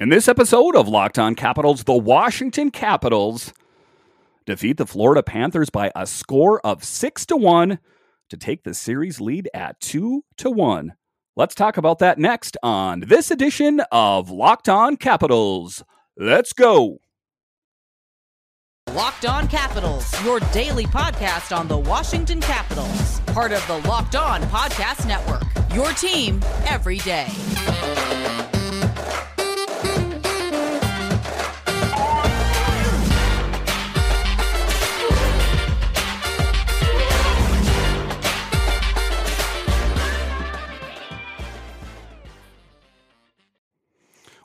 In this episode of Locked On Capitals, the Washington Capitals defeat the Florida Panthers by a score of 6 to 1 to take the series lead at 2 to 1. Let's talk about that next on this edition of Locked On Capitals. Let's go. Locked On Capitals, your daily podcast on the Washington Capitals, part of the Locked On Podcast Network. Your team every day.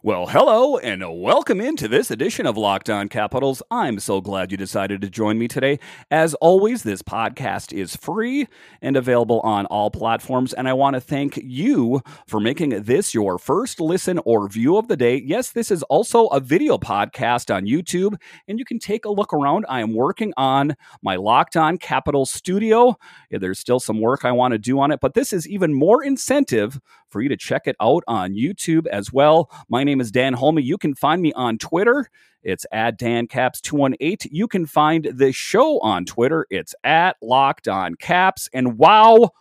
Well, hello and welcome into this edition of Locked On Capitals. I'm so glad you decided to join me today. As always, this podcast is free and available on all platforms, and I want to thank you for making this your first listen or view of the day. Yes, this is also a video podcast on YouTube, and you can take a look around. I am working on my Locked On Capitals studio. Yeah, there's still some work I want to do on it, but this is even more incentive for you to check it out on YouTube as well. My name is Dan Holme. You can find me on Twitter. It's at DanCaps218. You can find the show on Twitter. It's at Locked On Caps. And wow,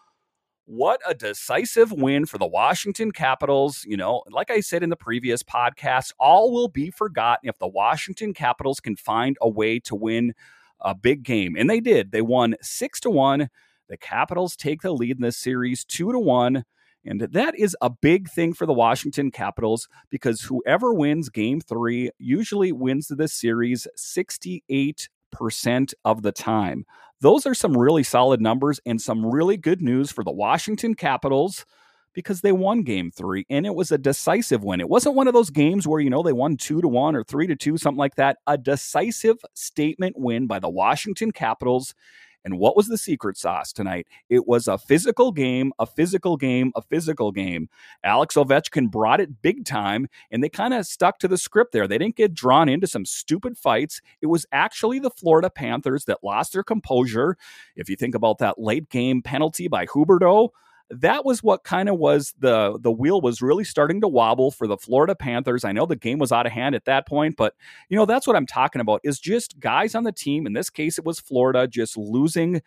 what a decisive win for the Washington Capitals. You know, like I said in the previous podcast, all will be forgotten if the Washington Capitals can find a way to win a big game. And they did. They won 6 to 1. The Capitals take the lead in this series 2 to 1. And that is a big thing for the Washington Capitals because whoever wins game three usually wins the series 68% of the time. Those are some really solid numbers and some really good news for the Washington Capitals because they won game three and it was a decisive win. It wasn't one of those games where, you know, they won two to one or three to two, something like that. A decisive statement win by the Washington Capitals. And what was the secret sauce tonight? It was a physical game, a physical game, a physical game. Alex Ovechkin brought it big time, and they kind of stuck to the script there. They didn't get drawn into some stupid fights. It was actually the Florida Panthers that lost their composure. If you think about that late game penalty by Huberdeau, that was what kind of was the the wheel was really starting to wobble for the Florida Panthers. I know the game was out of hand at that point, but you know that's what I'm talking about is just guys on the team. In this case, it was Florida just losing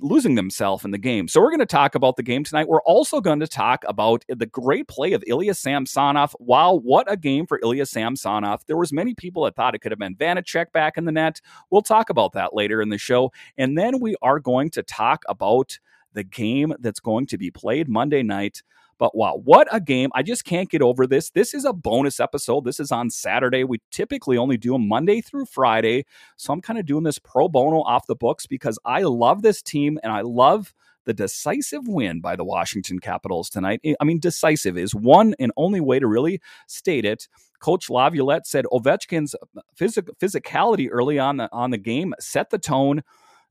losing themselves in the game. So we're going to talk about the game tonight. We're also going to talk about the great play of Ilya Samsonov. Wow, what a game for Ilya Samsonov. There was many people that thought it could have been Vanecek back in the net. We'll talk about that later in the show. And then we are going to talk about the game that's going to be played Monday night. But wow, what a game. I just can't get over this. This is a bonus episode. This is on Saturday. We typically only do them Monday through Friday. So I'm kind of doing this pro bono off the books because I love this team and I love the decisive win by the Washington Capitals tonight. I mean, decisive is one and only way to really state it. Coach Laviolette said Ovechkin's uh, phys- physicality early on the, on the game set the tone.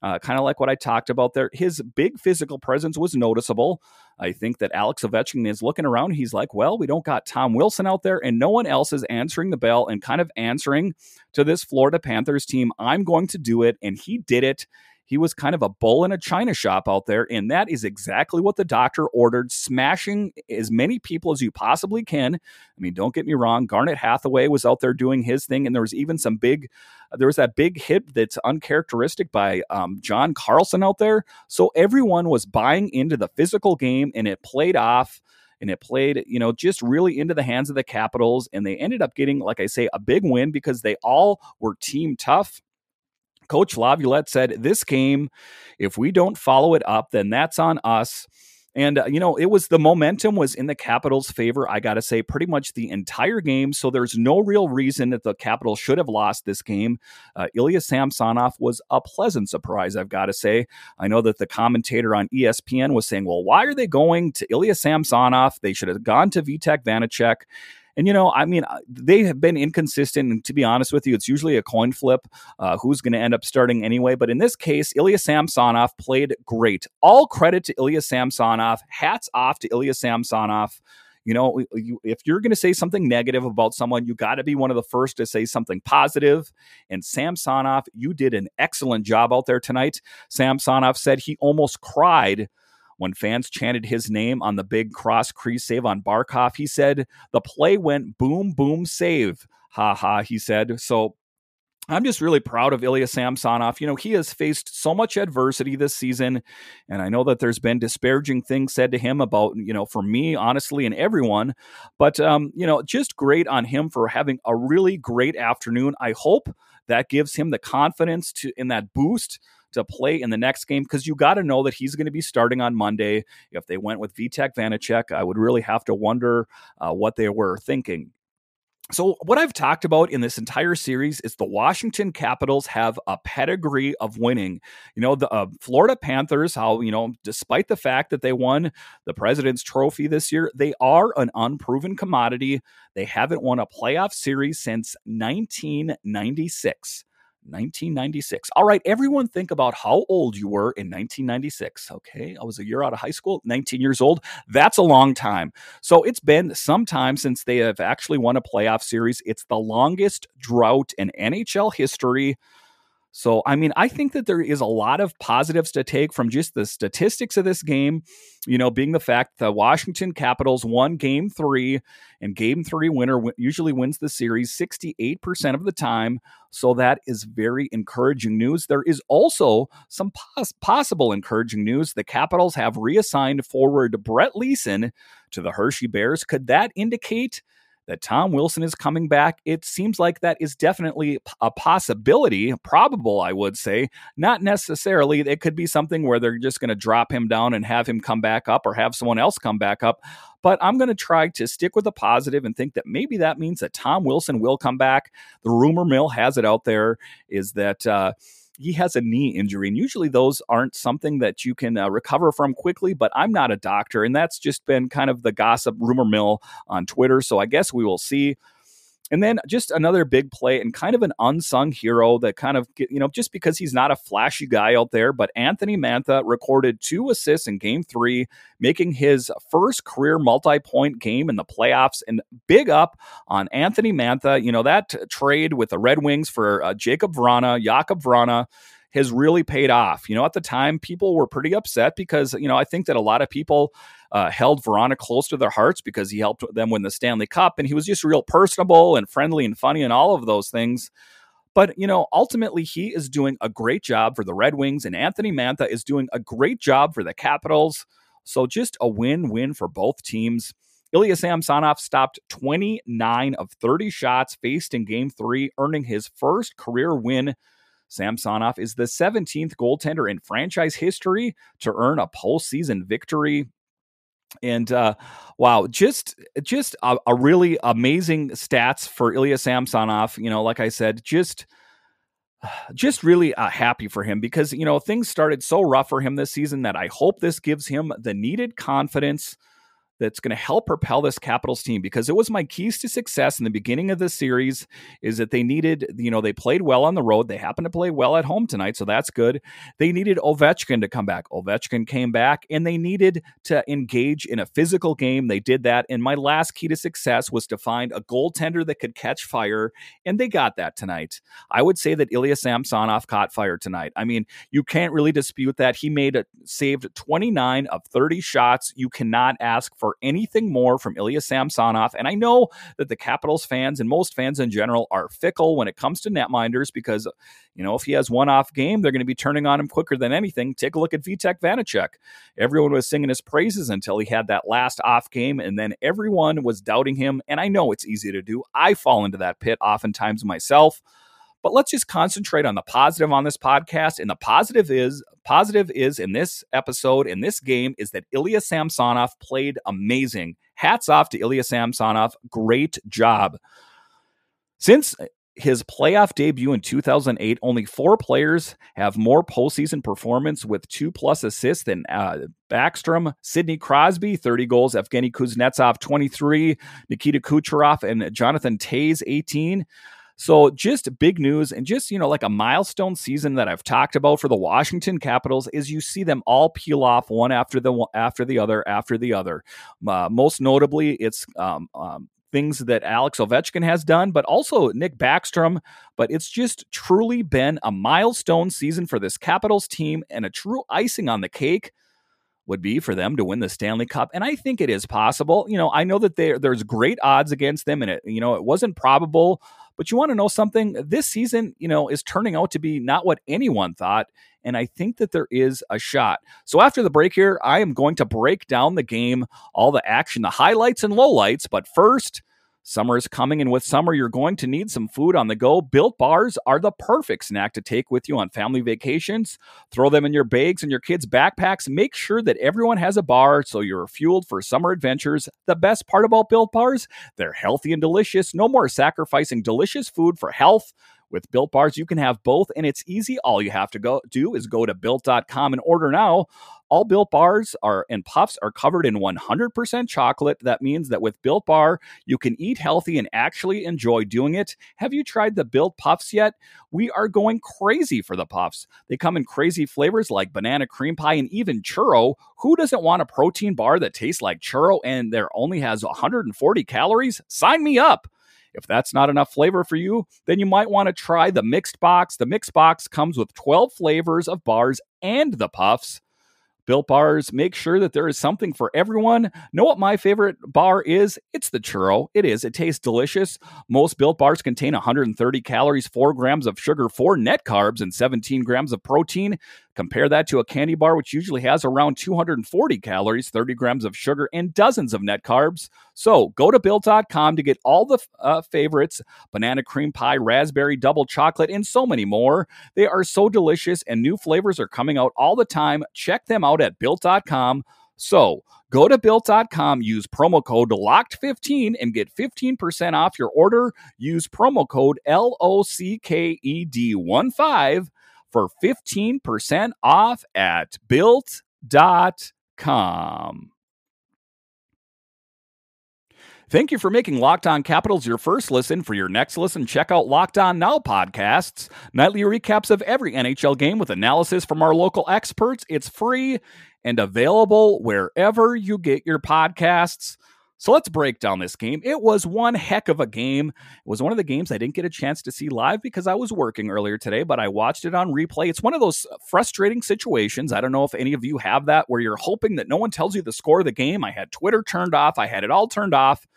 Uh, kind of like what I talked about there. His big physical presence was noticeable. I think that Alex Ovechkin is looking around. He's like, well, we don't got Tom Wilson out there, and no one else is answering the bell and kind of answering to this Florida Panthers team. I'm going to do it. And he did it. He was kind of a bull in a china shop out there, and that is exactly what the doctor ordered smashing as many people as you possibly can. I mean, don't get me wrong, Garnet Hathaway was out there doing his thing, and there was even some big, there was that big hit that's uncharacteristic by um, John Carlson out there. So everyone was buying into the physical game, and it played off and it played, you know, just really into the hands of the Capitals. And they ended up getting, like I say, a big win because they all were team tough. Coach Laviolette said, This game, if we don't follow it up, then that's on us. And, uh, you know, it was the momentum was in the Capitals' favor, I got to say, pretty much the entire game. So there's no real reason that the Capitals should have lost this game. Uh, Ilya Samsonov was a pleasant surprise, I've got to say. I know that the commentator on ESPN was saying, well, why are they going to Ilya Samsonov? They should have gone to Vitek Vanecek. And, you know, I mean, uh, they have been inconsistent. And to be honest with you, it's usually a coin flip uh, who's going to end up starting anyway. But in this case, Ilya Samsonov played great. All credit to Ilya Samsonov. Hats off to Ilya Samsonov. You know, you, if you're going to say something negative about someone, you got to be one of the first to say something positive. And Samsonov, you did an excellent job out there tonight. Samsonov said he almost cried when fans chanted his name on the big cross crease save on Barkov. He said, The play went boom, boom, save. Ha ha, he said. So I'm just really proud of Ilya Samsonov. You know, he has faced so much adversity this season, and I know that there's been disparaging things said to him about, you know, for me, honestly, and everyone. But, um, you know, just great on him for having a really great afternoon. I hope that gives him the confidence to in that boost to play in the next game because you got to know that he's going to be starting on Monday. If they went with Vitek Vanecek, I would really have to wonder uh, what they were thinking. So, what I've talked about in this entire series is the Washington Capitals have a pedigree of winning. You know, the uh, Florida Panthers, how, you know, despite the fact that they won the President's Trophy this year, they are an unproven commodity. They haven't won a playoff series since 1996. 1996. All right, everyone think about how old you were in 1996. Okay, I was a year out of high school, 19 years old. That's a long time. So it's been some time since they have actually won a playoff series. It's the longest drought in NHL history. So, I mean, I think that there is a lot of positives to take from just the statistics of this game, you know, being the fact the Washington Capitals won game three, and game three winner usually wins the series 68% of the time. So, that is very encouraging news. There is also some pos- possible encouraging news. The Capitals have reassigned forward Brett Leason to the Hershey Bears. Could that indicate? That Tom Wilson is coming back. It seems like that is definitely a possibility, probable, I would say. Not necessarily. It could be something where they're just going to drop him down and have him come back up or have someone else come back up. But I'm going to try to stick with the positive and think that maybe that means that Tom Wilson will come back. The rumor mill has it out there is that. Uh, he has a knee injury, and usually those aren't something that you can uh, recover from quickly. But I'm not a doctor, and that's just been kind of the gossip rumor mill on Twitter. So I guess we will see. And then just another big play and kind of an unsung hero that kind of, you know, just because he's not a flashy guy out there, but Anthony Mantha recorded two assists in game three, making his first career multi point game in the playoffs. And big up on Anthony Mantha. You know, that trade with the Red Wings for uh, Jakub Vrana, Jakub Vrana has really paid off. You know, at the time, people were pretty upset because, you know, I think that a lot of people uh, held Vrana close to their hearts because he helped them win the Stanley Cup and he was just real personable and friendly and funny and all of those things. But, you know, ultimately, he is doing a great job for the Red Wings, and Anthony Mantha is doing a great job for the Capitals. So just a win win for both teams. Ilya Samsonov stopped 29 of 30 shots faced in game three, earning his first career win Samsonov is the 17th goaltender in franchise history to earn a postseason victory. And uh, wow, just just a, a, really amazing stats for Ilya Samsonov. You know, like I said, just just really uh, happy for him because you know things started so rough for him this season that I hope this gives him the needed confidence that's going to help propel this Capitals team because it was my keys to success in the beginning of the series is that they needed, you know, they played well on the road. They happened to play well at home tonight, so that's good. They needed Ovechkin to come back. Ovechkin came back and they needed to engage in a physical game. They did that. And my last key to success was to find a goaltender that could catch fire, and they got that tonight. I would say that Ilya Samsonov caught fire tonight. I mean, you can't really dispute that. He made a saved 29 of 30 shots. You cannot ask for anything more from Ilya Samsonov. And I know that the Capitals fans and most fans in general are fickle when it comes to netminders because, you know, if he has one off game, they're going to be turning on him quicker than anything. Take a look at Vitek Vanecek. Everyone was singing his praises until he had that last off game, and then everyone was doubting him. And I know it's easy to do. I fall into that pit oftentimes myself. But let's just concentrate on the positive on this podcast. And the positive is positive is in this episode, in this game, is that Ilya Samsonov played amazing. Hats off to Ilya Samsonov. Great job. Since his playoff debut in 2008, only four players have more postseason performance with two plus assists than uh, Backstrom, Sidney Crosby, 30 goals, Evgeny Kuznetsov, 23, Nikita Kucherov, and Jonathan Toews, 18. So just big news and just, you know, like a milestone season that I've talked about for the Washington Capitals is you see them all peel off one after the after the other after the other. Uh, most notably, it's um, um, things that Alex Ovechkin has done, but also Nick Backstrom. But it's just truly been a milestone season for this Capitals team and a true icing on the cake would be for them to win the Stanley Cup, and I think it is possible. You know, I know that there's great odds against them, and it you know it wasn't probable. But you want to know something? This season, you know, is turning out to be not what anyone thought. And I think that there is a shot. So after the break here, I am going to break down the game, all the action, the highlights and lowlights. But first, Summer is coming, and with summer, you're going to need some food on the go. Built bars are the perfect snack to take with you on family vacations. Throw them in your bags and your kids' backpacks. Make sure that everyone has a bar so you're fueled for summer adventures. The best part about Built bars, they're healthy and delicious. No more sacrificing delicious food for health. With Built Bars, you can have both, and it's easy. All you have to go do is go to built.com and order now. All Built Bars are and puffs are covered in 100% chocolate. That means that with Built Bar, you can eat healthy and actually enjoy doing it. Have you tried the Built Puffs yet? We are going crazy for the puffs. They come in crazy flavors like banana cream pie and even churro. Who doesn't want a protein bar that tastes like churro and there only has 140 calories? Sign me up. If that's not enough flavor for you, then you might want to try the mixed box. The mixed box comes with 12 flavors of bars and the puffs. Built bars make sure that there is something for everyone. Know what my favorite bar is? It's the churro. It is. It tastes delicious. Most built bars contain 130 calories, 4 grams of sugar, 4 net carbs, and 17 grams of protein. Compare that to a candy bar, which usually has around 240 calories, 30 grams of sugar, and dozens of net carbs. So go to built.com to get all the uh, favorites banana cream pie, raspberry, double chocolate, and so many more. They are so delicious, and new flavors are coming out all the time. Check them out at built.com. So go to built.com, use promo code LOCKED15 and get 15% off your order. Use promo code L O C K E D 1 5 for 15% off at built.com. Thank you for making Locked On Capitals your first listen. For your next listen, check out Locked On Now podcasts, nightly recaps of every NHL game with analysis from our local experts. It's free and available wherever you get your podcasts. So let's break down this game. It was one heck of a game. It was one of the games I didn't get a chance to see live because I was working earlier today, but I watched it on replay. It's one of those uh, frustrating situations. I don't know if any of you have that where you're hoping that no one tells you the score of the game. I had Twitter turned off, I had it all turned off.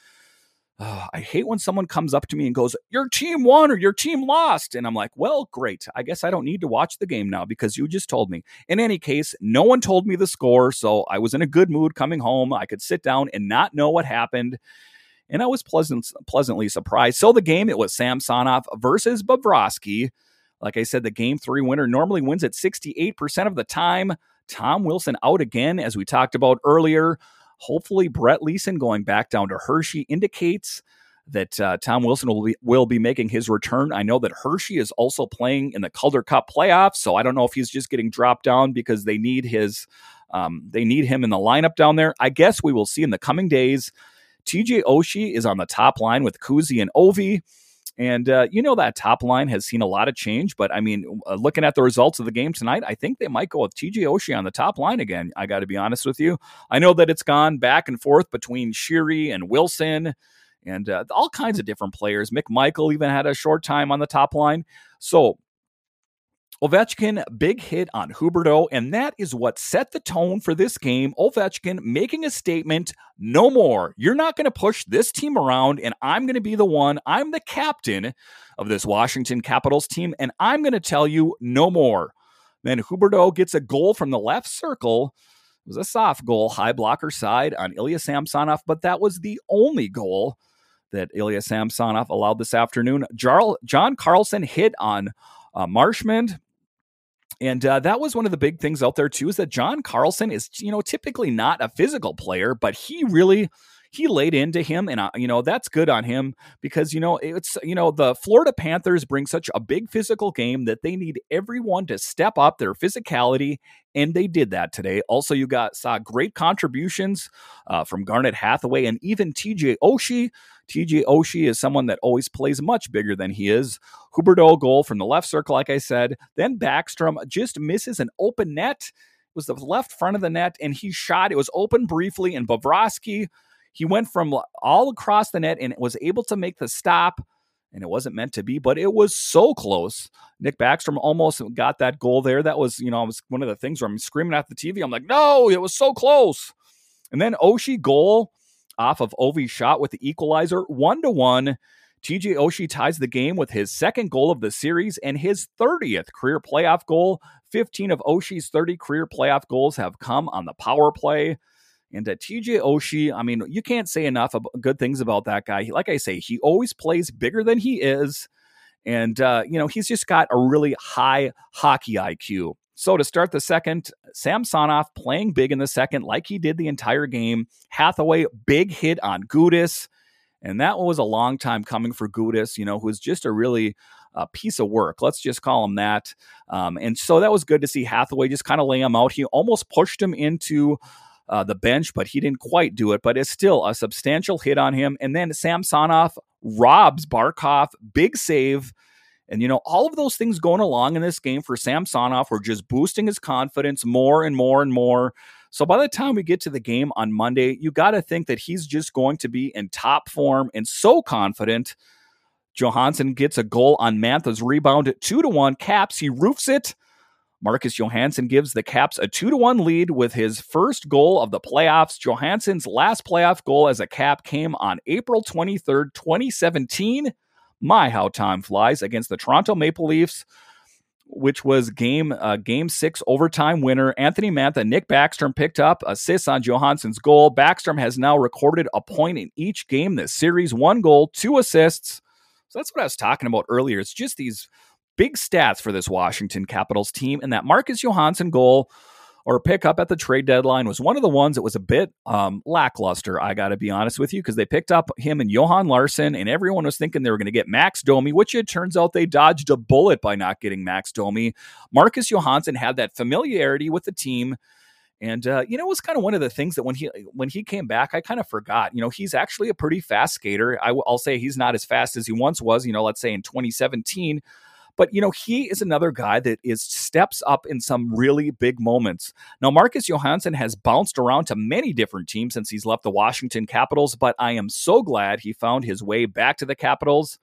Uh, I hate when someone comes up to me and goes, Your team won or your team lost. And I'm like, Well, great. I guess I don't need to watch the game now because you just told me. In any case, no one told me the score. So I was in a good mood coming home. I could sit down and not know what happened. And I was pleasant, pleasantly surprised. So the game, it was Samsonov versus Bobrovsky. Like I said, the game three winner normally wins at 68% of the time. Tom Wilson out again, as we talked about earlier. Hopefully, Brett Leason going back down to Hershey indicates that uh, Tom Wilson will be, will be making his return. I know that Hershey is also playing in the Calder Cup playoffs, so I don't know if he's just getting dropped down because they need his um, they need him in the lineup down there. I guess we will see in the coming days. TJ Oshie is on the top line with Kuzi and Ovi. And uh, you know that top line has seen a lot of change, but I mean, uh, looking at the results of the game tonight, I think they might go with TJ Oshie on the top line again. I got to be honest with you. I know that it's gone back and forth between Sheary and Wilson and uh, all kinds of different players. McMichael even had a short time on the top line. So Ovechkin, big hit on Huberdeau, and that is what set the tone for this game. Ovechkin making a statement no more. You're not going to push this team around, and I'm going to be the one. I'm the captain of this Washington Capitals team, and I'm going to tell you no more. Then Huberdeau gets a goal from the left circle. It was a soft goal, high blocker side on Ilya Samsonov, but that was the only goal that Ilya Samsonov allowed this afternoon. John Carlson hit on uh, Marchment and uh, that was one of the big things out there too is that John Carlson is you know typically not a physical player, but he really he laid into him and uh, you know that's good on him because you know it's you know the Florida Panthers bring such a big physical game that they need everyone to step up their physicality and they did that today. Also, you got saw great contributions uh, from Garnet Hathaway and even TJ Oshie. TJ Oshie is someone that always plays much bigger than he is. Huberdeau goal from the left circle, like I said. Then Backstrom just misses an open net. It was the left front of the net, and he shot. It was open briefly, and Bobrovsky, he went from all across the net and was able to make the stop and it wasn't meant to be, but it was so close. Nick Backstrom almost got that goal there. That was, you know, it was one of the things where I'm screaming at the TV. I'm like, no, it was so close. And then Oshie goal off of Ovi's shot with the equalizer, one to one. TJ Oshie ties the game with his second goal of the series and his 30th career playoff goal. 15 of Oshie's 30 career playoff goals have come on the power play. And uh, TJ Oshie, I mean, you can't say enough good things about that guy. Like I say, he always plays bigger than he is. And, uh, you know, he's just got a really high hockey IQ. So to start the second, Samsonov playing big in the second, like he did the entire game. Hathaway, big hit on Gudas. And that one was a long time coming for Gudas, you know, who's just a really uh, piece of work. Let's just call him that. Um, and so that was good to see Hathaway just kind of lay him out. He almost pushed him into uh, the bench, but he didn't quite do it. But it's still a substantial hit on him. And then Samsonov robs Barkov, big save. And, you know, all of those things going along in this game for Samsonov were just boosting his confidence more and more and more. So by the time we get to the game on Monday, you got to think that he's just going to be in top form and so confident. Johansson gets a goal on Mantha's rebound two to one. Caps, he roofs it. Marcus Johansson gives the Caps a 2 to 1 lead with his first goal of the playoffs. Johansson's last playoff goal as a Cap came on April 23rd, 2017. My, how time flies against the Toronto Maple Leafs, which was game uh, game six overtime winner. Anthony Mantha, Nick Backstrom picked up assists on Johansson's goal. Backstrom has now recorded a point in each game this series one goal, two assists. So that's what I was talking about earlier. It's just these big stats for this Washington Capitals team, and that Marcus Johansson goal or pickup at the trade deadline was one of the ones that was a bit um, lackluster. I got to be honest with you because they picked up him and Johan Larsson, and everyone was thinking they were going to get Max Domi, which it turns out they dodged a bullet by not getting Max Domi. Marcus Johansson had that familiarity with the team. And uh, you know, it was kind of one of the things that when he when he came back, I kind of forgot. You know, he's actually a pretty fast skater. I, will say he's not as fast as he once was. You know, let's say in 2017, but you know, he is another guy that is steps up in some really big moments. Now, Marcus Johansson has bounced around to many different teams since he's left the Washington Capitals, but I am so glad he found his way back to the Capitals.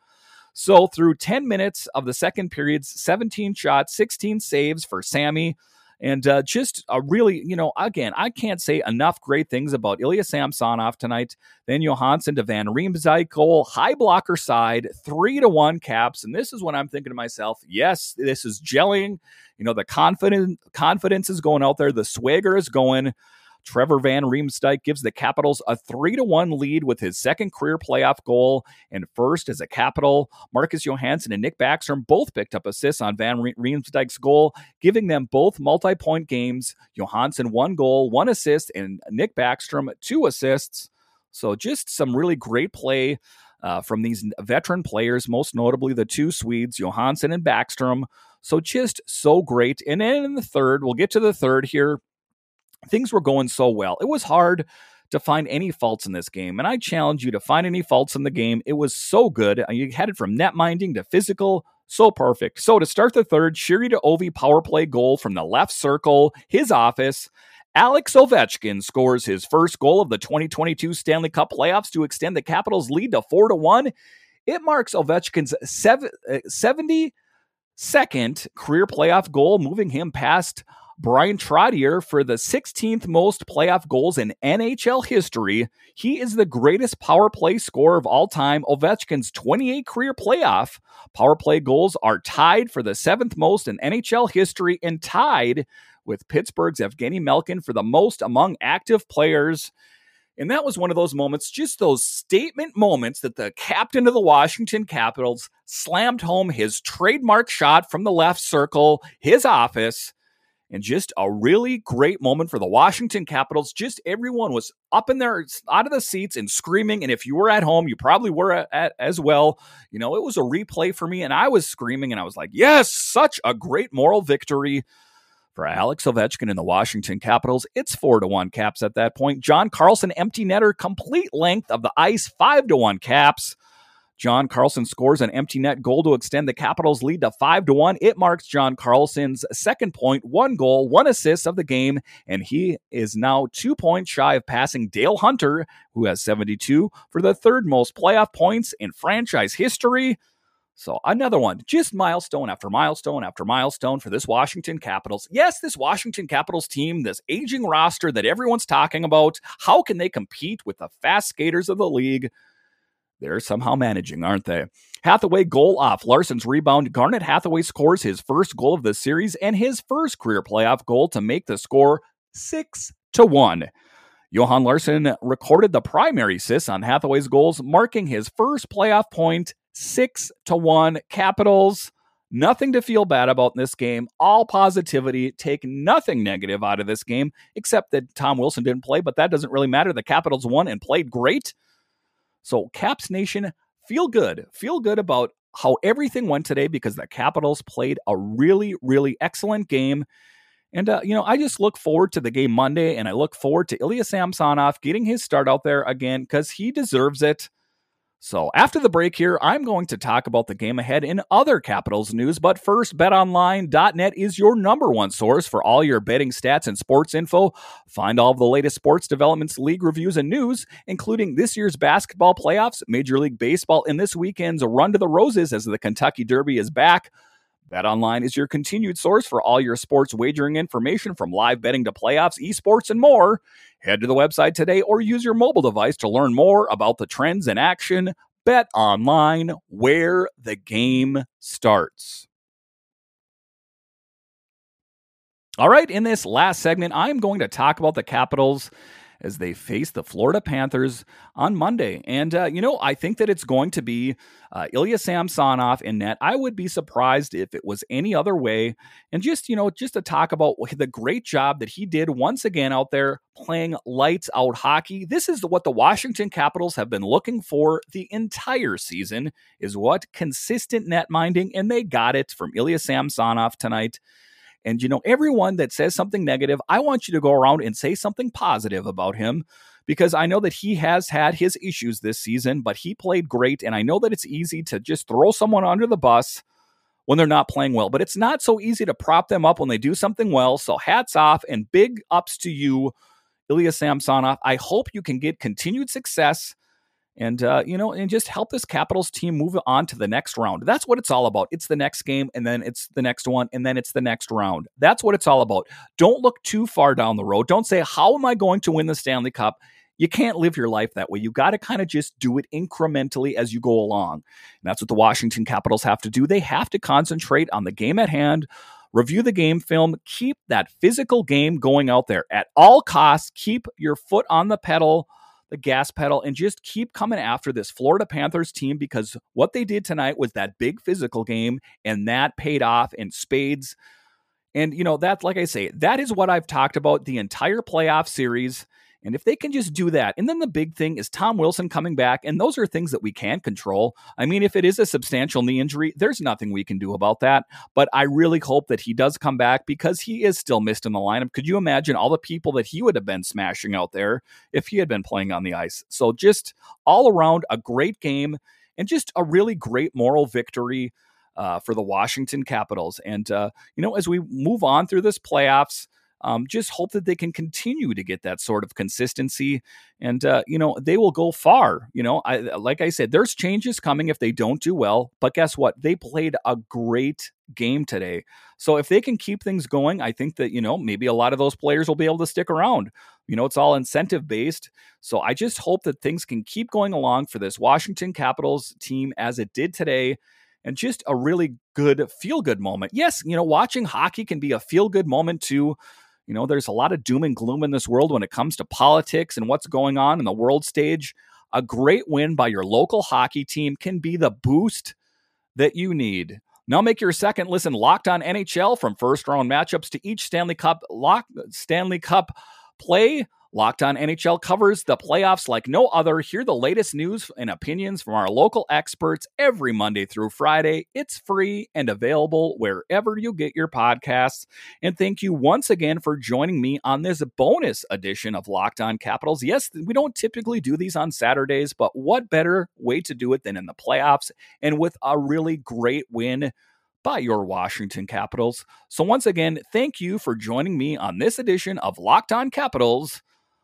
So, through 10 minutes of the second period's 17 shots, 16 saves for Sammy, and uh, just a really, you know, again, I can't say enough great things about Ilya Samsonov tonight. Then Johansson to Van Riemsdyk high blocker side, three to one caps. And this is when I'm thinking to myself, yes, this is gelling. You know, the confidence confidence is going out there, the swagger is going. Trevor Van Riemsdyk gives the Capitals a 3 to 1 lead with his second career playoff goal and first as a Capital. Marcus Johansson and Nick Backstrom both picked up assists on Van Riemsdyk's goal, giving them both multi point games. Johansson one goal, one assist, and Nick Backstrom two assists. So just some really great play. Uh, from these veteran players, most notably the two Swedes, Johansson and Backstrom. So just so great. And then in the third, we'll get to the third here things were going so well. It was hard to find any faults in this game, and I challenge you to find any faults in the game. It was so good. You had it from net minding to physical, so perfect. So to start the third, Sheary to Ovi power play goal from the left circle, his office. Alex Ovechkin scores his first goal of the 2022 Stanley Cup playoffs to extend the Capitals' lead to 4 to 1. It marks Ovechkin's 72nd uh, career playoff goal, moving him past Bryan Trottier for the 16th most playoff goals in NHL history. He is the greatest power play scorer of all time. Ovechkin's 28 career playoff power play goals are tied for the seventh most in NHL history and tied with Pittsburgh's Evgeny Malkin for the most among active players. And that was one of those moments, just those statement moments that the captain of the Washington Capitals slammed home his trademark shot from the left circle, his office and just a really great moment for the Washington Capitals. Just everyone was up in there, out of the seats and screaming. And if you were at home, you probably were at, at, as well. You know, it was a replay for me, and I was screaming, and I was like, yes, such a great moral victory. For Alex Ovechkin and the Washington Capitals, it's four to one caps at that point. John Carlson, empty netter, complete length of the ice, five to one caps. John Carlson scores an empty net goal to extend the Capitals' lead to 5 to 1. It marks John Carlson's second point, one goal, one assist of the game, and he is now two points shy of passing Dale Hunter, who has 72, for the third most playoff points in franchise history. So another one, just milestone after milestone after milestone for this Washington Capitals. Yes, this Washington Capitals team, this aging roster that everyone's talking about, how can they compete with the fast skaters of the league? They're somehow managing, aren't they? Hathaway goal off Larsson's rebound. Garnet Hathaway scores his first goal of the series and his first career playoff goal to make the score 6 to 1. Johan Larsson recorded the primary assist on Hathaway's goals, marking his first playoff point six to one Capitals. Nothing to feel bad about in this game. All positivity. Take nothing negative out of this game, except that Tom Wilson didn't play, but that doesn't really matter. The Capitals won and played great. So, Caps Nation, feel good. Feel good about how everything went today because the Capitals played a really, really excellent game. And, uh, you know, I just look forward to the game Monday and I look forward to Ilya Samsonov getting his start out there again because he deserves it. So, after the break here, I'm going to talk about the game ahead in other Capitals news. But first, betonline.net is your number one source for all your betting stats and sports info. Find all of the latest sports developments, league reviews, and news, including this year's basketball playoffs, Major League Baseball, and this weekend's run to the Roses as the Kentucky Derby is back. BetOnline is your continued source for all your sports wagering information from live betting to playoffs, esports, and more. Head to the website today or use your mobile device to learn more about the trends in action. Bet online where the game starts. All right, in this last segment, I'm going to talk about the Capitals as they face the Florida Panthers on Monday. And, uh, you know, I think that it's going to be uh, Ilya Samsonov in net. I would be surprised if it was any other way. And just, you know, just to talk about the great job that he did once again out there playing lights out hockey. This is what the Washington Capitals have been looking for the entire season is what consistent net minding and they got it from Ilya Samsonov tonight. And, you know, everyone that says something negative, I want you to go around and say something positive about him because I know that he has had his issues this season, but he played great. And I know that it's easy to just throw someone under the bus when they're not playing well, but it's not so easy to prop them up when they do something well. So hats off and big ups to you, Ilya Samsonov. I hope you can get continued success and uh, you know, and just help this Capitals team move on to the next round. That's what it's all about. It's the next game, and then it's the next one, and then it's the next round. That's what it's all about. Don't look too far down the road. Don't say, "How am I going to win the Stanley Cup?" You can't live your life that way. You got to kind of just do it incrementally as you go along. And that's what the Washington Capitals have to do. They have to concentrate on the game at hand review the game film, keep that physical game going out there at all costs. Keep your foot on the pedal the gas pedal and just keep coming after this Florida Panthers team because what they did tonight was that big physical game and that paid off in spades. And, you know, that's like I say, that is what I've talked about the entire playoff series. And if they can just do that, and then the big thing is Tom Wilson coming back, and those are things that we can't control. I mean, if it is a substantial knee injury, there's nothing we can do about that. But I really hope that he does come back because he is still missed in the lineup. Could you imagine all the people that he would have been smashing out there if he had been playing on the ice? So just all around a great game and just a really great moral victory. Uh, for the Washington Capitals. And, uh, you know, as we move on through this playoffs, um, just hope that they can continue to get that sort of consistency, and uh, you know they will go far. You know, I, like I said, there's changes coming if they don't do well. But guess what? They played a great game today. So if they can keep things going, I think that you know maybe a lot of those players will be able to stick around. You know, it's all incentive based. So I just hope that things can keep going along for this Washington Capitals team as it did today and just a really good feel good moment. Yes, you know, watching hockey can be a feel good moment too. You know, there's a lot of doom and gloom in this world when it comes to politics and what's going on in the world stage. A great win by your local hockey team can be the boost that you need. Now make your second listen locked on NHL from first round matchups to each Stanley Cup lock Stanley Cup play Locked On NHL covers the playoffs like no other. Hear the latest news and opinions from our local experts every Monday through Friday. It's free and available wherever you get your podcasts. And thank you once again for joining me on this bonus edition of Locked On Capitals. Yes, we don't typically do these on Saturdays, but what better way to do it than in the playoffs and with a really great win? by your Washington Capitals. So, once again, thank you for joining me on this edition of Locked On Capitals.